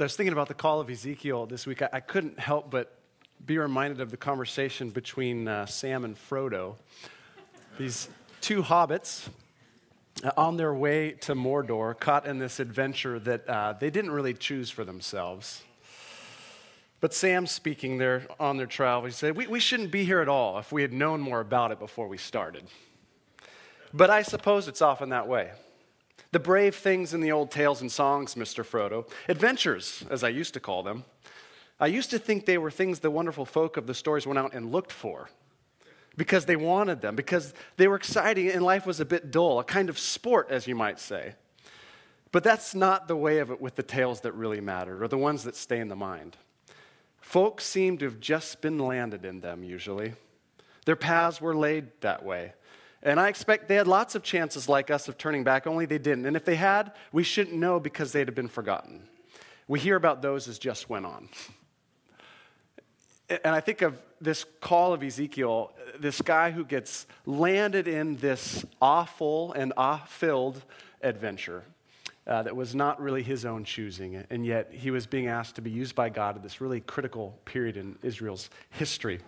So I was thinking about the call of Ezekiel this week. I, I couldn't help but be reminded of the conversation between uh, Sam and Frodo. These two hobbits uh, on their way to Mordor, caught in this adventure that uh, they didn't really choose for themselves. But Sam speaking there on their travel, he said, we, we shouldn't be here at all if we had known more about it before we started. But I suppose it's often that way. The brave things in the old tales and songs, Mr. Frodo, adventures, as I used to call them, I used to think they were things the wonderful folk of the stories went out and looked for because they wanted them, because they were exciting and life was a bit dull, a kind of sport, as you might say. But that's not the way of it with the tales that really mattered or the ones that stay in the mind. Folks seem to have just been landed in them, usually. Their paths were laid that way. And I expect they had lots of chances like us of turning back, only they didn't. And if they had, we shouldn't know because they'd have been forgotten. We hear about those as just went on. And I think of this call of Ezekiel, this guy who gets landed in this awful and awe filled adventure uh, that was not really his own choosing. And yet he was being asked to be used by God at this really critical period in Israel's history.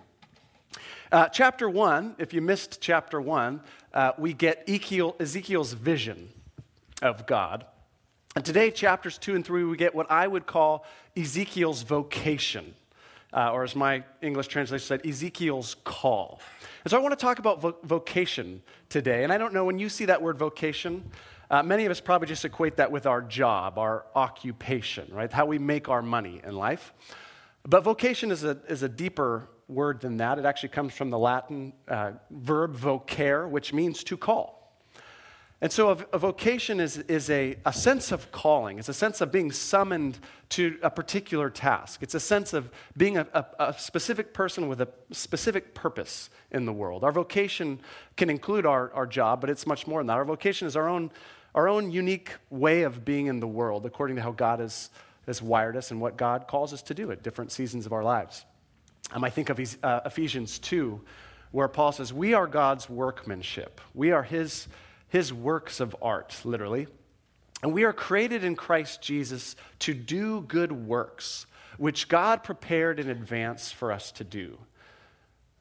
Uh, chapter 1, if you missed chapter 1, uh, we get Ezekiel, Ezekiel's vision of God. And today, chapters 2 and 3, we get what I would call Ezekiel's vocation, uh, or as my English translation said, Ezekiel's call. And so I want to talk about vo- vocation today. And I don't know, when you see that word vocation, uh, many of us probably just equate that with our job, our occupation, right? How we make our money in life. But vocation is a, is a deeper word than that. It actually comes from the Latin uh, verb vocare, which means to call. And so a, a, vocation is, is a, a sense of calling. It's a sense of being summoned to a particular task. It's a sense of being a, a, a specific person with a specific purpose in the world. Our vocation can include our, our job, but it's much more than that. Our vocation is our own, our own unique way of being in the world according to how God has, has wired us and what God calls us to do at different seasons of our lives. Um, I think of uh, Ephesians 2, where Paul says, We are God's workmanship. We are his, his works of art, literally. And we are created in Christ Jesus to do good works, which God prepared in advance for us to do.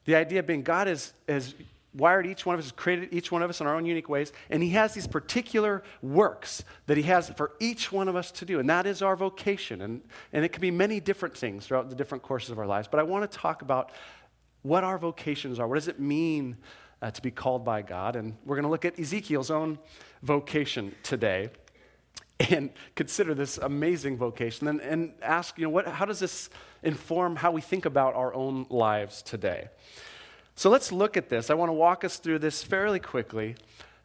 The idea being God is, is wired each one of us, created each one of us in our own unique ways, and He has these particular works that He has for each one of us to do, and that is our vocation. And, and it can be many different things throughout the different courses of our lives. But I want to talk about what our vocations are. What does it mean uh, to be called by God? And we're going to look at Ezekiel's own vocation today and consider this amazing vocation and, and ask, you know, what, how does this inform how we think about our own lives today? So let's look at this. I want to walk us through this fairly quickly.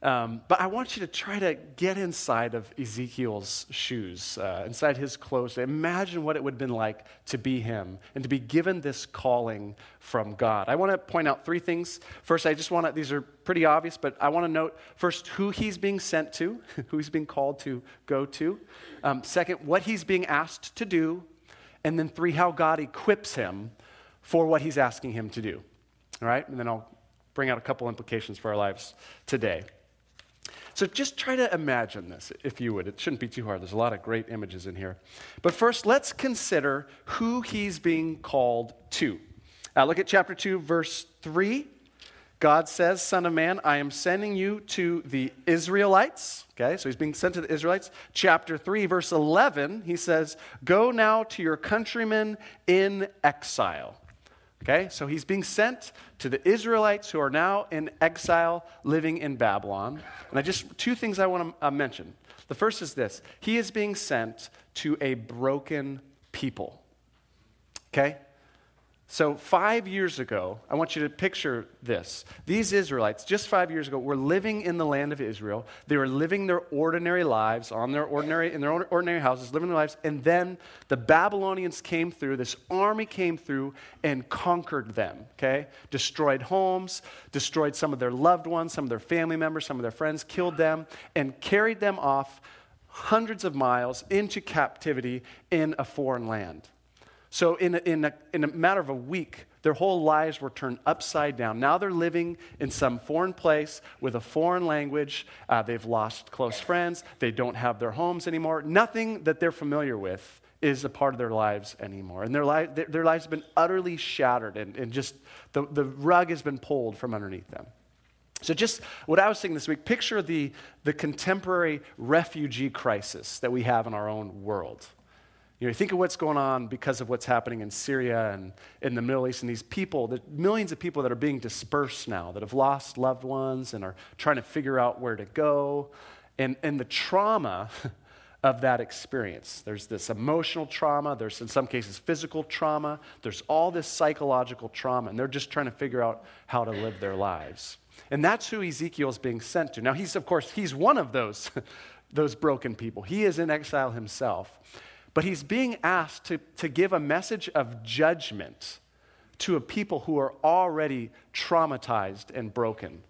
Um, but I want you to try to get inside of Ezekiel's shoes, uh, inside his clothes. Imagine what it would have been like to be him and to be given this calling from God. I want to point out three things. First, I just want to, these are pretty obvious, but I want to note first who he's being sent to, who he's being called to go to. Um, second, what he's being asked to do. And then three, how God equips him for what he's asking him to do. All right? And then I'll bring out a couple implications for our lives today. So just try to imagine this, if you would. It shouldn't be too hard. There's a lot of great images in here. But first, let's consider who he's being called to. Uh, look at chapter 2, verse 3. God says, Son of man, I am sending you to the Israelites. Okay, so he's being sent to the Israelites. Chapter 3, verse 11, he says, Go now to your countrymen in exile. Okay, so he's being sent to the Israelites who are now in exile living in Babylon. And I just, two things I want to uh, mention. The first is this he is being sent to a broken people. Okay? So, five years ago, I want you to picture this. These Israelites, just five years ago, were living in the land of Israel. They were living their ordinary lives on their ordinary, in their ordinary houses, living their lives. And then the Babylonians came through, this army came through and conquered them, okay? Destroyed homes, destroyed some of their loved ones, some of their family members, some of their friends, killed them, and carried them off hundreds of miles into captivity in a foreign land. So, in a, in, a, in a matter of a week, their whole lives were turned upside down. Now they're living in some foreign place with a foreign language. Uh, they've lost close friends. They don't have their homes anymore. Nothing that they're familiar with is a part of their lives anymore. And their, li- their, their lives have been utterly shattered, and, and just the, the rug has been pulled from underneath them. So, just what I was thinking this week picture the, the contemporary refugee crisis that we have in our own world. You know, think of what's going on because of what's happening in Syria and in the Middle East, and these people, the millions of people that are being dispersed now, that have lost loved ones and are trying to figure out where to go, and, and the trauma of that experience. There's this emotional trauma, there's in some cases physical trauma, there's all this psychological trauma, and they're just trying to figure out how to live their lives. And that's who Ezekiel is being sent to. Now, he's, of course, he's one of those, those broken people. He is in exile himself. But he's being asked to, to give a message of judgment to a people who are already traumatized and broken.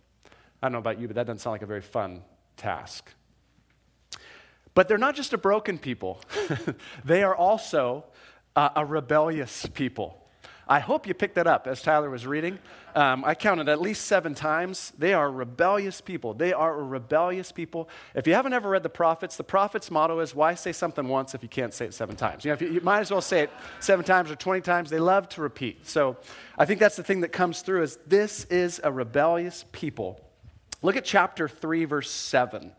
I don't know about you, but that doesn't sound like a very fun task. But they're not just a broken people, they are also uh, a rebellious people. I hope you picked that up as Tyler was reading. Um, I counted at least seven times. They are rebellious people. They are a rebellious people. If you haven't ever read the prophets, the prophets' motto is why say something once if you can't say it seven times? You, know, you, you might as well say it seven times or 20 times. They love to repeat. So I think that's the thing that comes through is this is a rebellious people. Look at chapter 3, verse 7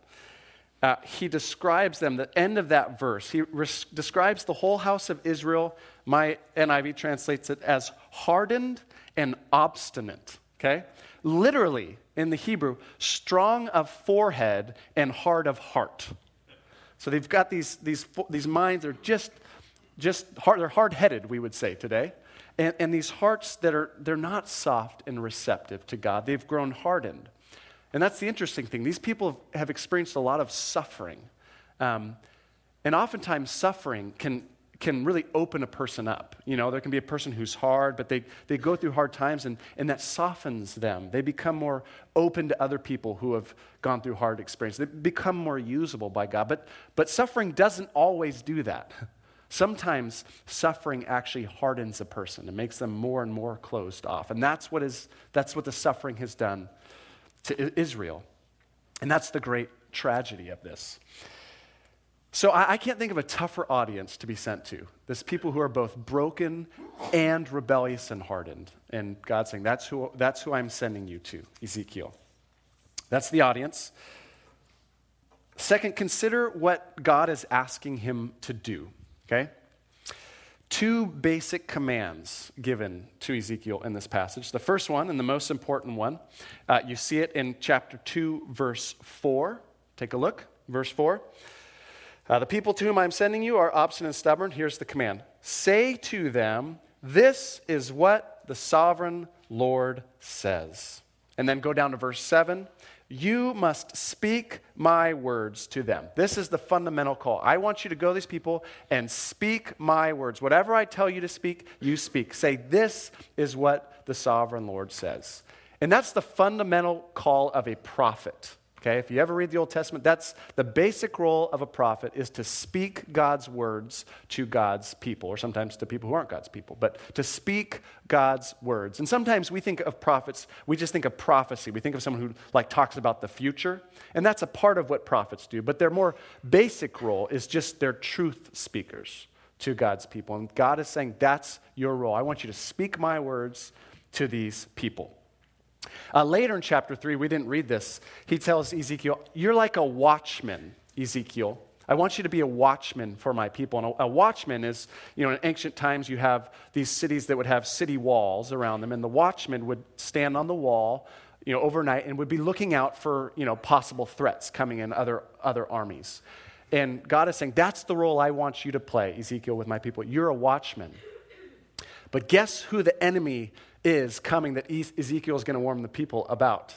uh, he describes them, the end of that verse, he res- describes the whole house of Israel. My NIV translates it as hardened and obstinate, okay? Literally, in the Hebrew, strong of forehead and hard of heart. So they've got these, these, these minds are just, just hard, they're hard-headed, we would say today. And, and these hearts that are, they're not soft and receptive to God. They've grown hardened. And that's the interesting thing. These people have experienced a lot of suffering. Um, and oftentimes, suffering can, can really open a person up. You know, there can be a person who's hard, but they, they go through hard times, and, and that softens them. They become more open to other people who have gone through hard experiences. They become more usable by God. But, but suffering doesn't always do that. Sometimes suffering actually hardens a person and makes them more and more closed off. And that's what, is, that's what the suffering has done to Israel. And that's the great tragedy of this. So I, I, can't think of a tougher audience to be sent to. This people who are both broken and rebellious and hardened. And God's saying, that's who, that's who I'm sending you to, Ezekiel. That's the audience. Second, consider what God is asking him to do, okay? Two basic commands given to Ezekiel in this passage. The first one, and the most important one, uh, you see it in chapter 2, verse 4. Take a look, verse 4. Uh, the people to whom I'm sending you are obstinate and stubborn. Here's the command Say to them, This is what the sovereign Lord says. And then go down to verse 7. You must speak my words to them. This is the fundamental call. I want you to go to these people and speak my words. Whatever I tell you to speak, you speak. Say, This is what the sovereign Lord says. And that's the fundamental call of a prophet. Okay, if you ever read the Old Testament, that's the basic role of a prophet is to speak God's words to God's people, or sometimes to people who aren't God's people, but to speak God's words. And sometimes we think of prophets, we just think of prophecy. We think of someone who like talks about the future, and that's a part of what prophets do. But their more basic role is just they're truth speakers to God's people. And God is saying, that's your role. I want you to speak my words to these people. Uh, later in chapter 3, we didn't read this. He tells Ezekiel, You're like a watchman, Ezekiel. I want you to be a watchman for my people. And a, a, watchman is, you know, in ancient times, you have these cities that would have city walls around them, and the watchman would stand on the wall, you know, overnight and would be looking out for, you know, possible threats coming in other, other armies. And God is saying, That's the role I want you to play, Ezekiel, with my people. You're a watchman. But guess who the enemy is coming that Ezekiel is going to warn the people about?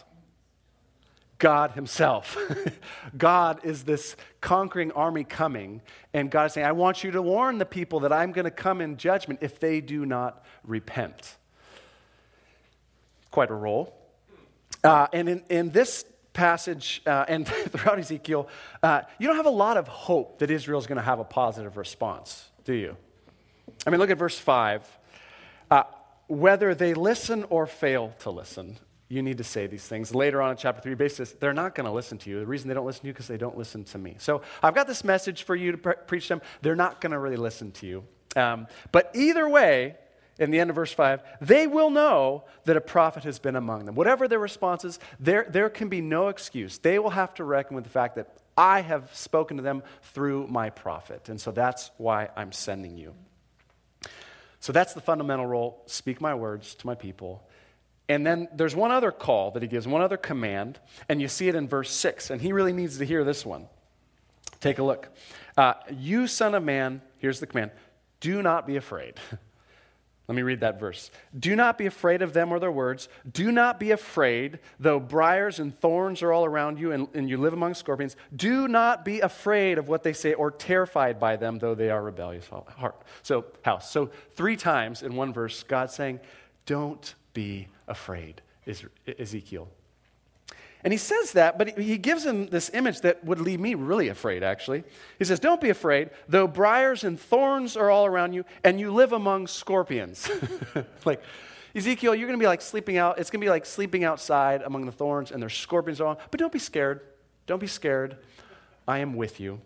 God Himself. God is this conquering army coming, and God is saying, I want you to warn the people that I'm going to come in judgment if they do not repent. Quite a role. Uh, and in, in this passage uh, and throughout Ezekiel, uh, you don't have a lot of hope that Israel is going to have a positive response, do you? I mean, look at verse 5. Whether they listen or fail to listen, you need to say these things. Later on in chapter 3, basically they're not going to listen to you. The reason they don't listen to you is because they don't listen to me. So I've got this message for you to pre- preach them. They're not going to really listen to you. Um, but either way, in the end of verse 5, they will know that a prophet has been among them. Whatever their responses, there, there can be no excuse. They will have to reckon with the fact that I have spoken to them through my prophet. And so that's why I'm sending you. So that's the fundamental role speak my words to my people. And then there's one other call that he gives, one other command, and you see it in verse 6. And he really needs to hear this one. Take a look. Uh, you, son of man, here's the command do not be afraid. Let me read that verse. Do not be afraid of them or their words. Do not be afraid, though briars and thorns are all around you and, and, you live among scorpions. Do not be afraid of what they say or terrified by them, though they are rebellious heart. So, house. So, three times in one verse, God's saying, Don't be afraid, Ezekiel. And he says that, but he gives him this image that would leave me really afraid, actually. He says, Don't be afraid, though briars and thorns are all around you, and you live among scorpions. like, Ezekiel, you're going to be like sleeping out. It's going to be like sleeping outside among the thorns, and there's scorpions around. But don't be scared. Don't be scared. I am with you.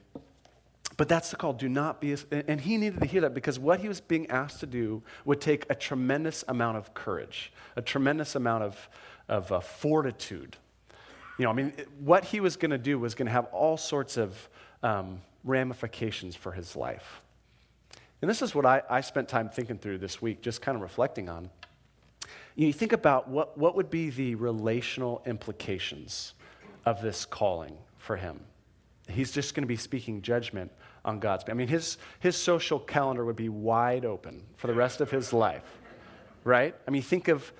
But that's the call. Do not be. And he needed to hear that because what he was being asked to do would take a tremendous amount of courage, a tremendous amount of, of uh, fortitude. You know, I mean, what he was going to do was going to have all sorts of um, ramifications for his life. And this is what I, I spent time thinking through this week, just kind of reflecting on. You think about what, what would be the relational implications of this calling for him. He's just going to be speaking judgment on God's. I mean, his, his social calendar would be wide open for the rest of his life, right? I mean, think of,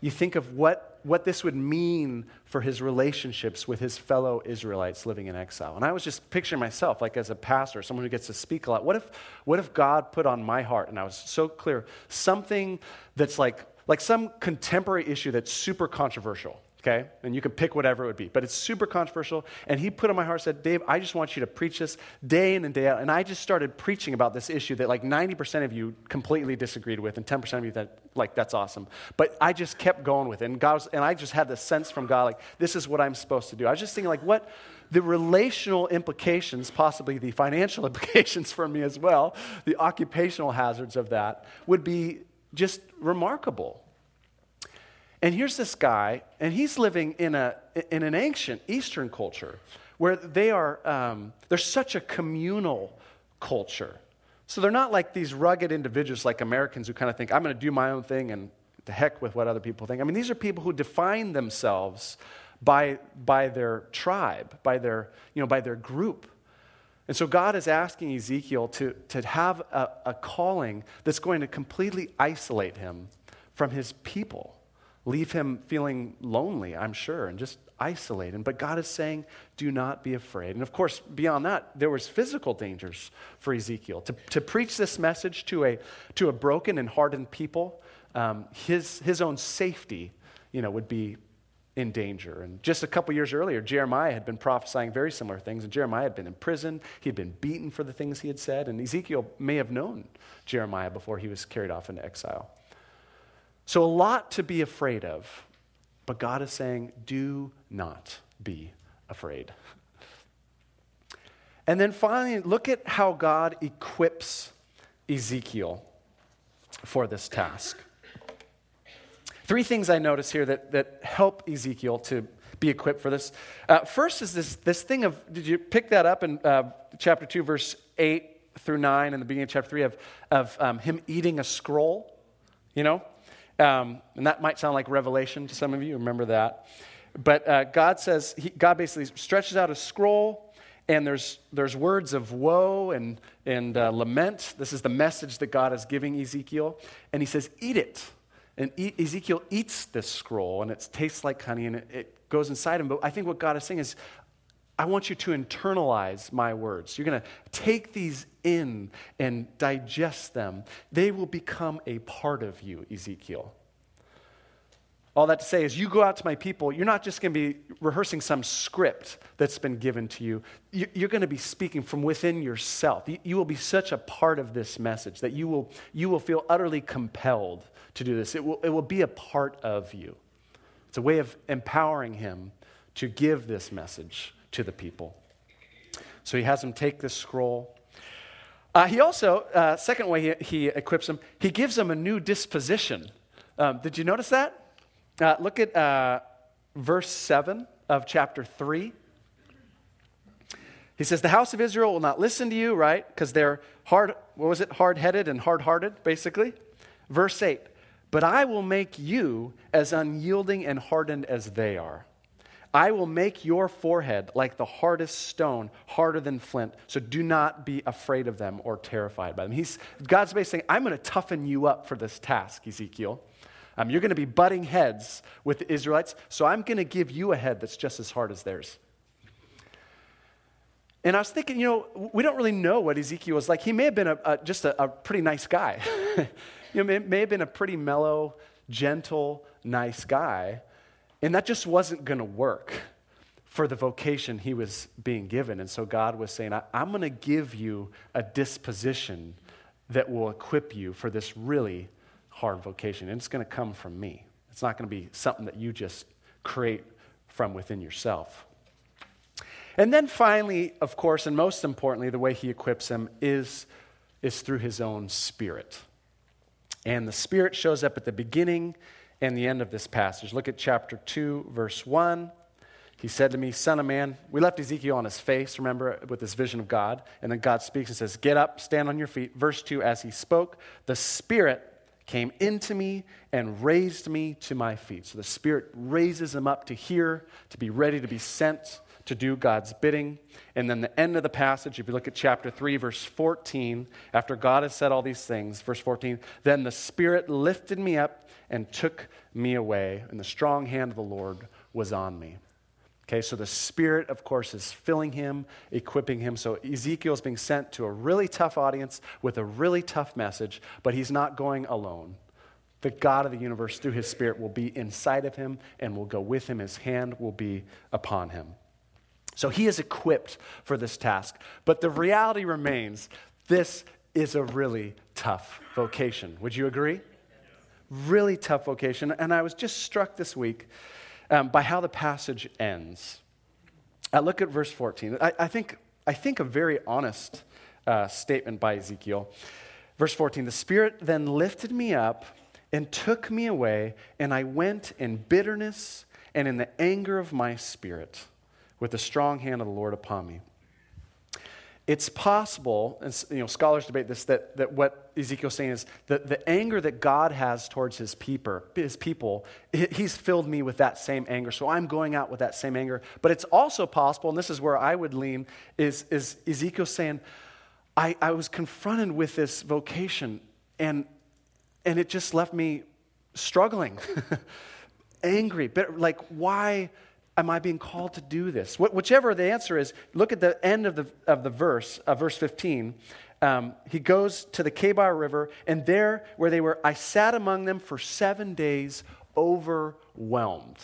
you think of what, what this would mean for his relationships with his fellow Israelites living in exile. And I was just picturing myself, like as a pastor, someone who gets to speak a lot. What if, what if God put on my heart, and I was so clear, something that's like, like some contemporary issue that's super controversial? Okay? And you can pick whatever it would be. But it's super controversial. And he put on my heart, said, Dave, I just want you to preach this day in and day out. And I just started preaching about this issue that like 90% of you completely disagreed with, and 10% of you that, like, that's awesome. But I just kept going with it. And, God was, and I just had the sense from God, like, this is what I'm supposed to do. I was just thinking, like, what the relational implications, possibly the financial implications for me as well, the occupational hazards of that would be just remarkable. And here's this guy, and he's living in, a, in an ancient Eastern culture where they are, um, they're such a communal culture. So they're not like these rugged individuals like Americans who kind of think, I'm going to do my own thing and to heck with what other people think. I mean, these are people who define themselves by, by their tribe, by their, you know, by their group. And so God is asking Ezekiel to, to have a, a calling that's going to completely isolate him from his people leave him feeling lonely, I'm sure, and just isolated. But God is saying, do not be afraid. And of course, beyond that, there was physical dangers for Ezekiel. To, to preach this message to a, to a broken and hardened people, um, his, his own safety you know, would be in danger. And just a couple years earlier, Jeremiah had been prophesying very similar things. And Jeremiah had been in prison. He had been beaten for the things he had said. And Ezekiel may have known Jeremiah before he was carried off into exile. So, a lot to be afraid of, but God is saying, do not be afraid. And then finally, look at how God equips Ezekiel for this task. Three things I notice here that, that help Ezekiel to be equipped for this. Uh, first is this, this thing of, did you pick that up in uh, chapter 2, verse 8 through 9, and the beginning of chapter 3, of, of um, him eating a scroll? You know? Um, and that might sound like revelation to some of you. Remember that. But uh, God says, he, God basically stretches out a scroll, and there's, there's words of woe and, and uh, lament. This is the message that God is giving Ezekiel. And he says, Eat it. And e- Ezekiel eats this scroll, and it tastes like honey, and it, it goes inside him. But I think what God is saying is, I want you to internalize my words. You're going to take these in and digest them. They will become a part of you, Ezekiel. All that to say is, you go out to my people, you're not just going to be rehearsing some script that's been given to you. You're going to be speaking from within yourself. You will be such a part of this message that you will, you will feel utterly compelled to do this. It will, it will be a part of you. It's a way of empowering him to give this message to the people. So he has them take this scroll. Uh, he also, uh, second way he, he, equips them, he gives them a new disposition. Um, did you notice that? Uh, look at uh, verse 7 of chapter 3. He says, The house of Israel will not listen to you, right? Because they're hard, what was it? Hard headed and hard hearted, basically. Verse 8, But I will make you as unyielding and hardened as they are. I will make your forehead like the hardest stone, harder than flint. So do not be afraid of them or terrified by them. He's, God's basically saying, I'm going to toughen you up for this task, Ezekiel. Um, you're going to be butting heads with the Israelites, so I'm going to give you a head that's just as hard as theirs. And I was thinking, you know, we don't really know what Ezekiel was like. He may have been a, a, just a, a, pretty nice guy. you know, may, may have been a pretty mellow, gentle, nice guy. And that just wasn't going to work for the vocation he was being given. And so God was saying, I'm going to give you a disposition that will equip you for this really hard vocation. And it's going to come from me. It's not going to be something that you just create from within yourself. And then finally, of course, and most importantly, the way he equips them is, is through his own spirit. And the spirit shows up at the beginning and the end of this passage. Look at chapter 2, verse 1. He said to me, Son of man, we left Ezekiel on his face, remember, with this vision of God. And then God speaks and says, Get up, stand on your feet. Verse 2 As he spoke, the Spirit came into me and raised me to my feet. So the Spirit raises him up to hear, to be ready to be sent to do God's bidding. And then the end of the passage, if you look at chapter 3, verse 14, after God has said all these things, verse 14, then the Spirit lifted me up and took me away, and the strong hand of the Lord was on me. Okay, so the Spirit, of course, is filling him, equipping him. So Ezekiel's being sent to a really tough audience with a really tough message, but he's not going alone. The God of the universe, through his Spirit, will be inside of him and will go with him. His hand will be upon him. So he is equipped for this task. But the reality remains this is a really tough vocation. Would you agree? Really tough vocation. And I was just struck this week um, by how the passage ends. I look at verse 14. I, I think, I think a very honest uh, statement by Ezekiel. Verse 14 The Spirit then lifted me up and took me away, and I went in bitterness and in the anger of my spirit with the strong hand of the Lord upon me. It's possible, and you know, scholars debate this, that, that what Ezekiel's saying is that the anger that God has towards his people, his people, he's filled me with that same anger. So I'm going out with that same anger. But it's also possible, and this is where I would lean, is, is Ezekiel saying, I, I was confronted with this vocation, and, and it just left me struggling, angry, but like, why? Am I being called to do this? Wh- whichever the answer is, look at the end of the, of the verse, uh, verse 15. Um, he goes to the Kebar River, and there where they were, I sat among them for seven days, overwhelmed.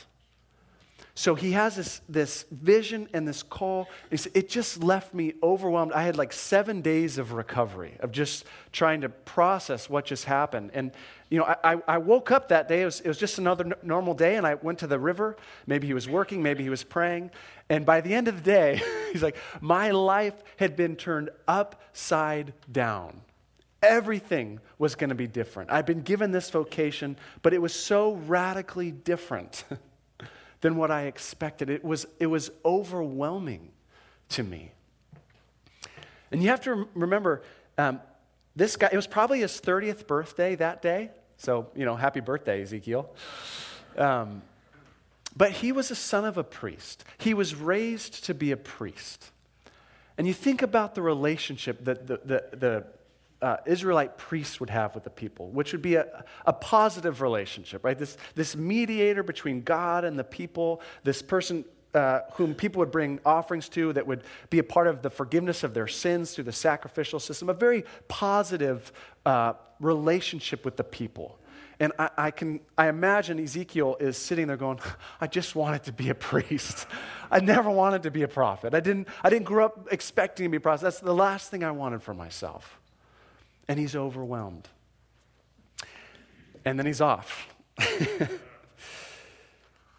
So he has this, this vision and this call. It just left me overwhelmed. I had like seven days of recovery, of just trying to process what just happened. And, you know, I, I woke up that day. It was, it was just another n- normal day, and I went to the river. Maybe he was working, maybe he was praying. And by the end of the day, he's like, my life had been turned upside down. Everything was going to be different. I'd been given this vocation, but it was so radically different. than what I expected. It was, it was overwhelming to me. And you have to remember, um, this guy, it was probably his 30th birthday that day. So, you know, happy birthday, Ezekiel. Um, but he was a son of a priest. He was raised to be a priest. And you think about the relationship that the, the, the uh, Israelite priests would have with the people, which would be a, a positive relationship, right? This, this mediator between God and the people, this person uh, whom people would bring offerings to that would be a part of the forgiveness of their sins through the sacrificial system, a very positive uh, relationship with the people. And I, I, can, I imagine Ezekiel is sitting there going, I just wanted to be a priest. I never wanted to be a prophet. I didn't, I didn't grow up expecting to be a prophet. That's the last thing I wanted for myself and he's overwhelmed. And then he's off.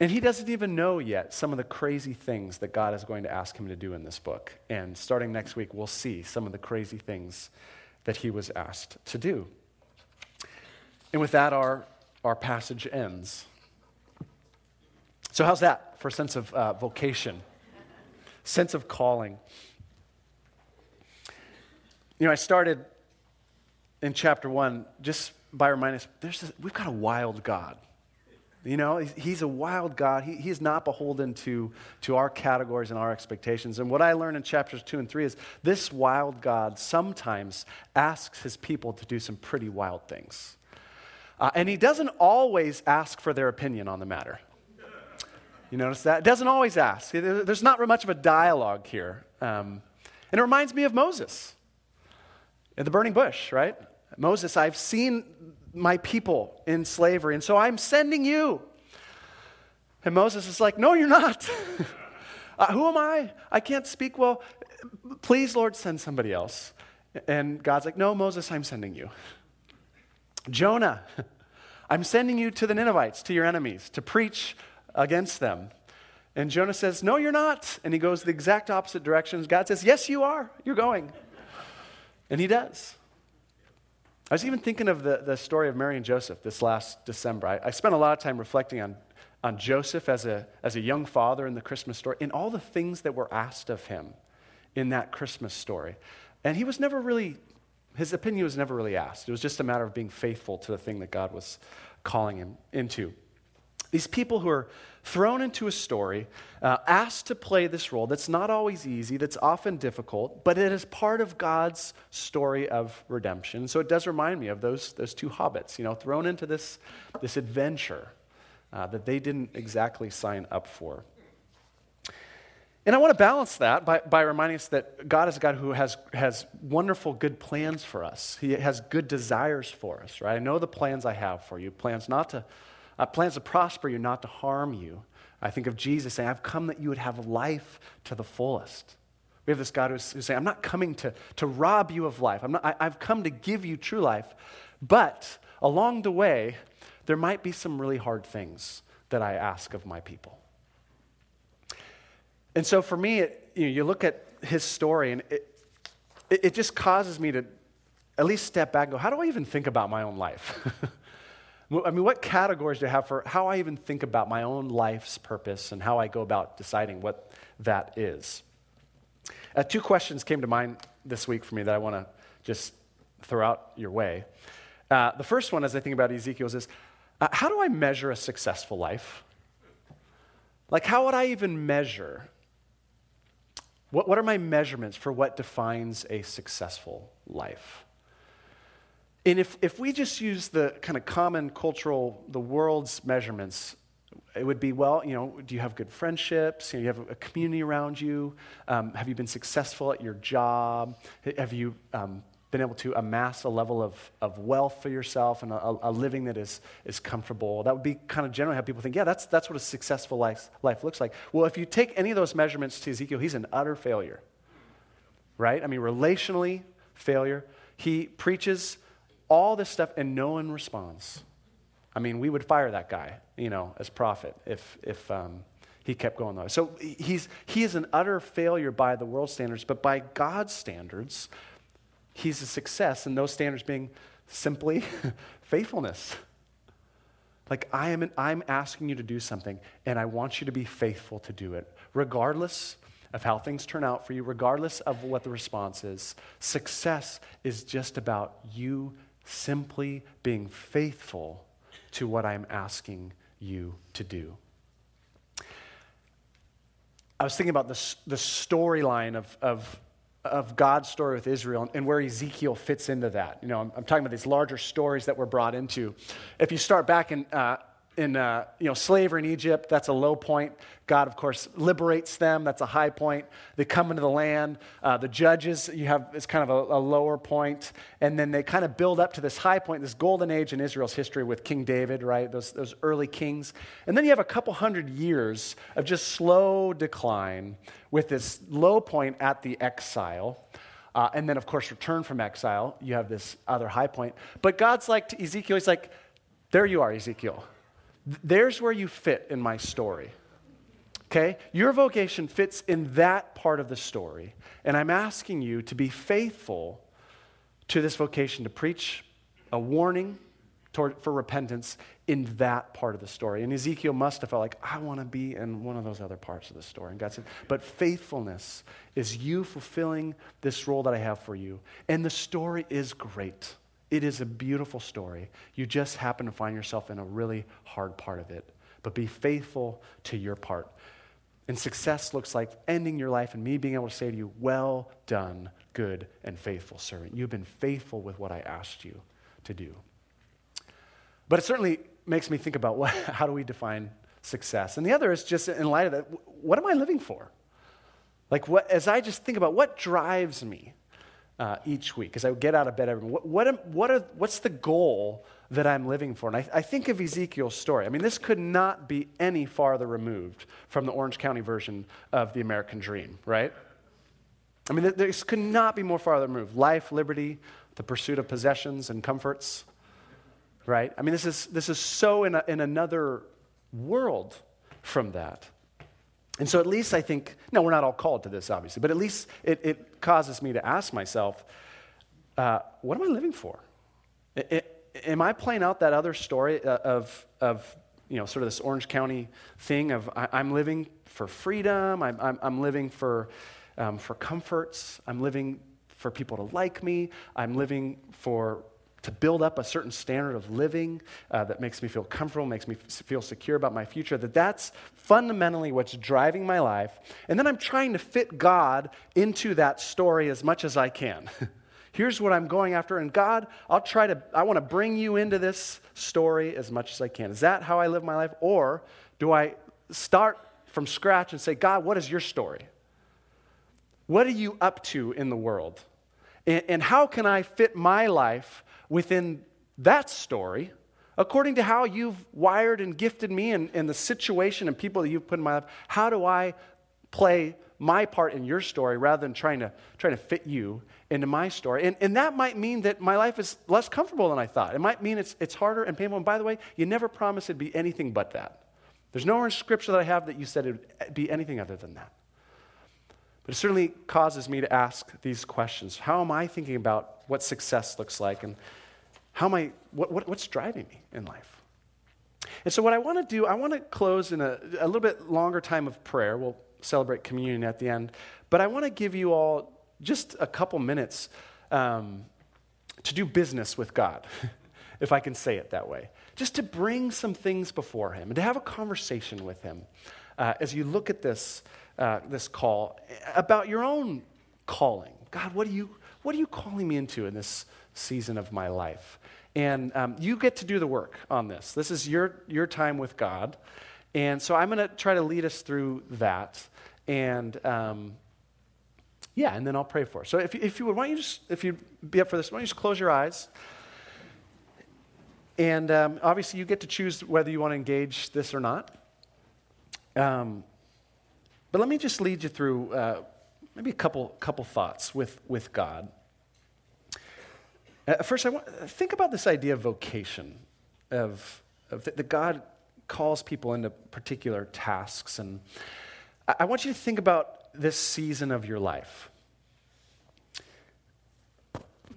And he doesn't even know yet some of the crazy things that God is going to ask him to do in this book. And starting next week, we'll see some of the crazy things that he was asked to do. And with that, our, our passage ends. So, how's that for a sense of uh, vocation, sense of calling? You know, I started in chapter one just by reminding us this, we've got a wild God. You know, he's a wild God. He, he's not beholden to, to our categories and our expectations. And what I learned in chapters two and three is this wild God sometimes asks his people to do some pretty wild things. Uh, and he doesn't always ask for their opinion on the matter. You notice that? Doesn't always ask. There's not much of a dialogue here. Um, and it reminds me of Moses in the burning bush, right? Moses, I've seen my people in slavery, and so I'm sending you. And Moses is like, No, you're not. uh, who am I? I can't speak well. Please, Lord, send somebody else. And God's like, No, Moses, I'm sending you. Jonah, I'm sending you to the Ninevites, to your enemies, to preach against them. And Jonah says, No, you're not. And he goes the exact opposite directions. God says, Yes, you are. You're going. And he does. I was even thinking of the, the story of Mary and Joseph this last December. I, I spent a lot of time reflecting on, on Joseph as a, as a young father in the Christmas story and all the things that were asked of him in that Christmas story. And he was never really, his opinion was never really asked. It was just a matter of being faithful to the thing that God was calling him into. These people who are thrown into a story, uh, asked to play this role that's not always easy, that's often difficult, but it is part of God's story of redemption. So it does remind me of those, those two hobbits, you know, thrown into this, this adventure uh, that they didn't exactly sign up for. And I want to balance that by, by reminding us that God is a God who has, has wonderful, good plans for us. He has good desires for us, right? I know the plans I have for you plans not to uh, plans to prosper you, not to harm you. I think of Jesus saying, I've come that you would have life to the fullest. We have this God who's, who's saying, I'm not coming to, to rob you of life. I'm not, I, I've come to give you true life. But along the way, there might be some really hard things that I ask of my people. And so for me, it, you, know, you look at his story, and it, it, it just causes me to at least step back and go, how do I even think about my own life? I mean, what categories do I have for how I even think about my own life's purpose and how I go about deciding what that is? Uh, two questions came to mind this week for me that I want to just throw out your way. Uh, the first one, as I think about Ezekiel's, is uh, how do I measure a successful life? Like, how would I even measure? What, what are my measurements for what defines a successful life? And if, if we just use the kind of common cultural, the world's measurements, it would be well, you know, do you have good friendships? You, know, you have a community around you? Um, have you been successful at your job? Have you um, been able to amass a level of, of wealth for yourself and a, a, living that is, is comfortable? That would be kind of generally how people think, yeah, that's, that's what a successful life, life looks like. Well, if you take any of those measurements to Ezekiel, he's an utter failure, right? I mean, relationally, failure. He preaches all this stuff, and no one responds. I mean, we would fire that guy, you know, as prophet if, if um, he kept going though. So he's, he is an utter failure by the world standards, but by God's standards, he's a success, and those standards being simply faithfulness. Like, I am an, I'm asking you to do something, and I want you to be faithful to do it, regardless of how things turn out for you, regardless of what the response is. Success is just about you simply being faithful to what I'm asking you to do. I was thinking about the, the storyline of, of, of God's story with Israel and where Ezekiel fits into that. You know, I'm, I'm, talking about these larger stories that we're brought into. If you start back in uh, in uh, you know, slavery in Egypt, that's a low point. God, of course, liberates them. That's a high point. They come into the land. Uh, the judges, you have, is kind of a, a, lower point. And then they kind of build up to this high point, this golden age in Israel's history with King David, right? Those, those early kings. And then you have a couple hundred years of just slow decline with this low point at the exile. Uh, and then, of course, return from exile. You have this other high point. But God's like to Ezekiel, He's like, there you are, Ezekiel there's where you fit in my story. Okay? Your vocation fits in that part of the story. And I'm asking you to be faithful to this vocation to preach a warning toward, for repentance in that part of the story. And Ezekiel must have felt like, I want to be in one of those other parts of the story. And God said, But faithfulness is you fulfilling this role that I have for you. And the story is great. It is a beautiful story. You just happen to find yourself in a really hard part of it. But be faithful to your part. And success looks like ending your life and me being able to say to you, Well done, good and faithful servant. You've been faithful with what I asked you to do. But it certainly makes me think about what, how do we define success? And the other is just in light of that, what am I living for? Like, what, as I just think about what drives me uh, each week, as I get out of bed every morning, what, what, am, what are, what's the goal that I'm living for? And I, I think of Ezekiel's story. I mean, this could not be any farther removed from the Orange County version of the American dream, right? I mean, this could not be more farther removed. Life, liberty, the pursuit of possessions and comforts right? I mean, this is, this is so in, a, in another world from that. And so, at least I think, no, we're not all called to this, obviously, but at least it, it causes me to ask myself, uh, what am I living for? It, it, am I playing out that other story uh, of, of, you know, sort of this Orange County thing of I, am living for freedom, I'm, I'm, I'm living for, um, for comforts, I'm living for people to like me, I'm living for to build up a certain standard of living uh, that makes me feel comfortable, makes me f- feel secure about my future, that that's fundamentally what's driving my life. And then I'm trying to fit God into that story as much as I can. Here's what I'm going after. And God, I'll try to, I want to bring you into this story as much as I can. Is that how I live my life? Or do I start from scratch and say, God, what is your story? What are you up to in the world? And, and how can I fit my life within that story, according to how you've wired and gifted me and, and the situation and people that you've put in my life, how do I play my part in your story rather than trying to, trying to fit you into my story? And, and that might mean that my life is less comfortable than I thought. It might mean it's, it's harder and painful. And by the way, you never promised it'd be anything but that. There's nowhere in Scripture that I have that you said it would be anything other than that. But it certainly causes me to ask these questions. How am I thinking about what success looks like? And how am I, what, what, what's driving me in life? And so, what I want to do, I want to close in a, a little bit longer time of prayer. We'll celebrate communion at the end. But I want to give you all just a couple minutes um, to do business with God, if I can say it that way. Just to bring some things before Him and to have a conversation with Him uh, as you look at this, uh, this call about your own calling. God, what are, you, what are you calling me into in this season of my life? And um, you get to do the work on this. This is your, your time with God. And so I'm going to try to lead us through that. And um, yeah, and then I'll pray for. So if, if you would, why don't you just, if you'd be up for this, why don't you just close your eyes? And um, obviously, you get to choose whether you want to engage this or not. Um, but let me just lead you through uh, maybe a couple, couple thoughts with, with God. Uh, first, I want think about this idea of vocation, of, of that God calls people into particular tasks, and I, I want you to think about this season of your life.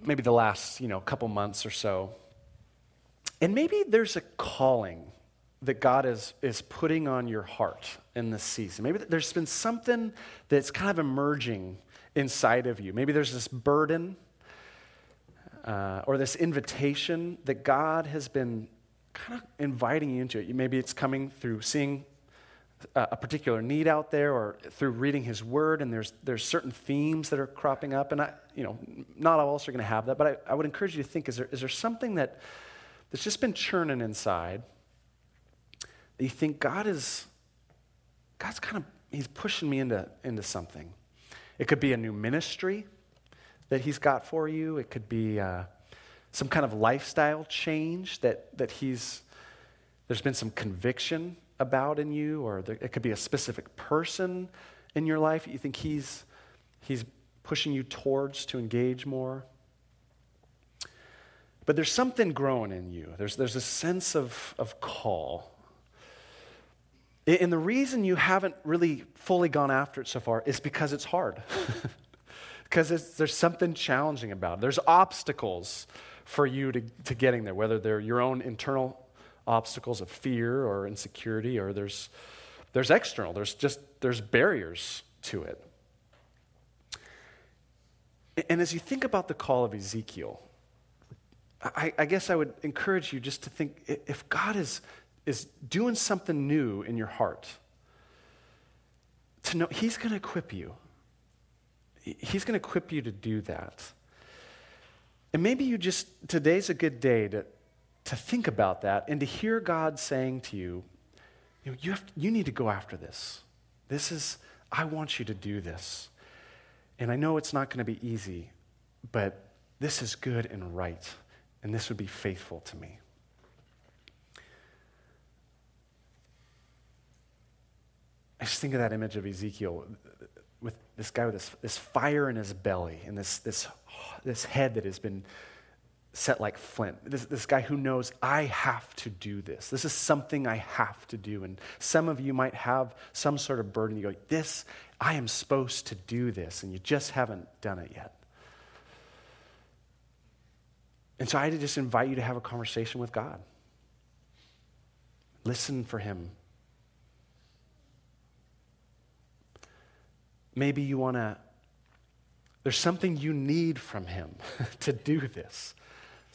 Maybe the last, you know, couple months or so. And maybe there's a calling that God is, is putting on your heart in this season. Maybe there's been something that's kind of emerging inside of you. Maybe there's this burden uh, or this invitation that God has been kind of inviting you into. Maybe it's coming through seeing a, a particular need out there or through reading His Word, and there's, there's certain themes that are cropping up. And I, you know, not all of us are going to have that, but I, I would encourage you to think is there, is there something that, that's just been churning inside that you think God is, God's kind of, He's pushing me into, into something? It could be a new ministry that He's got for you. It could be uh, some kind of lifestyle change that, that He's, there's been some conviction about in you, or there, it could be a specific person in your life that you think He's, he's pushing you towards to engage more. But there's something growing in you. There's, there's a sense of, of call And the reason you haven't really fully gone after it so far is because it's hard. because there's something challenging about it. There's obstacles for you to, to getting there, whether they're your own internal obstacles of fear or insecurity, or there's, there's external, there's just there's barriers to it. And as you think about the call of Ezekiel, I, I, guess I would encourage you just to think if God is, is doing something new in your heart, to know He's going to equip you. He's going to equip you to do that. And maybe you just, today's a good day to, to think about that and to hear God saying to you, you, know, you, have, you need to go after this. This is, I want you to do this. And I know it's not going to be easy, but this is good and right, and this would be faithful to me. I just think of that image of Ezekiel with this guy with this, this fire in his belly and this, this, this head that has been set like flint. This, this guy who knows, I have to do this. This is something I have to do. And some of you might have some sort of burden. You go, This, I am supposed to do this, and you just haven't done it yet. And so I just invite you to have a conversation with God. Listen for Him. Maybe you want to, there's something you need from Him to do this.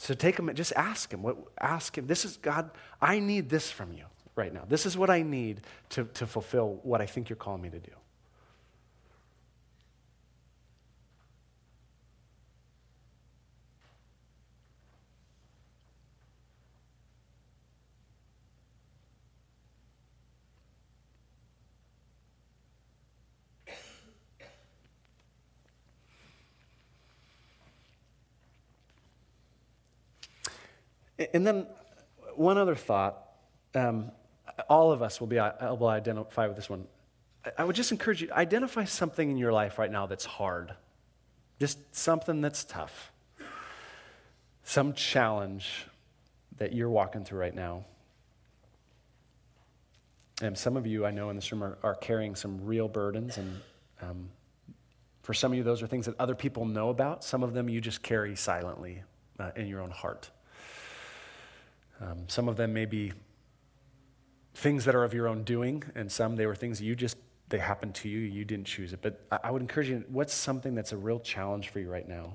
So take him, just ask him. What, ask him, this is God, I need this from you right now. This is what I need to, to fulfill what I think you're calling me to do. And then one other thought. Um, all of us will be able to identify with this one. I would just encourage you to identify something in your life right now that's hard, just something that's tough, some challenge that you're walking through right now. And some of you I know in this room are, are carrying some real burdens, and um, for some of you, those are things that other people know about. Some of them you just carry silently uh, in your own heart. Um, some of them may be things that are of your own doing, and some they were things you just, they happened to you, you didn't choose it. But I, I would encourage you, what's something that's a real challenge for you right now?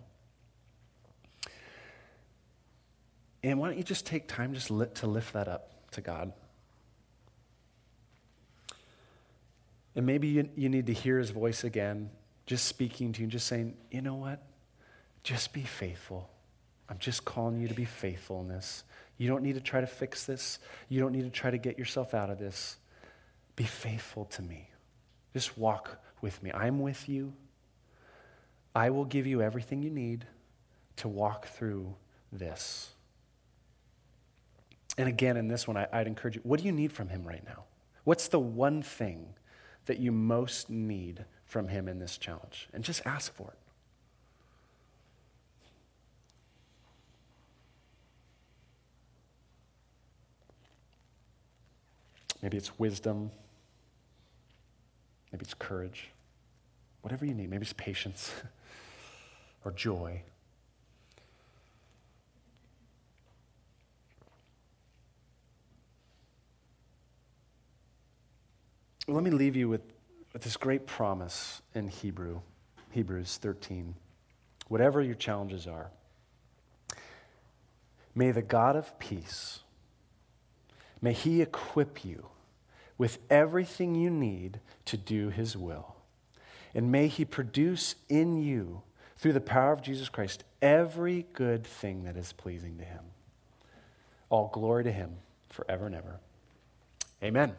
And why don't you just take time just li- to lift that up to God? And maybe you, you need to hear his voice again, just speaking to you, just saying, you know what? Just be faithful. I'm just calling you to be faithful in this. You don't need to try to fix this. You don't need to try to get yourself out of this. Be faithful to me. Just walk with me. I'm with you. I will give you everything you need to walk through this. And again, in this one, I, would encourage you what do you need from him right now? What's the one thing that you most need from him in this challenge? And just ask for it. Maybe it's wisdom. Maybe it's courage. Whatever you need. Maybe it's patience or joy. Let me leave you with, with this great promise in Hebrew, Hebrews 13. Whatever your challenges are, may the God of peace, may he equip you with everything you need to do His will. And may He produce in you, through the power of Jesus Christ, every good thing that is pleasing to Him. All glory to Him forever and ever. Amen.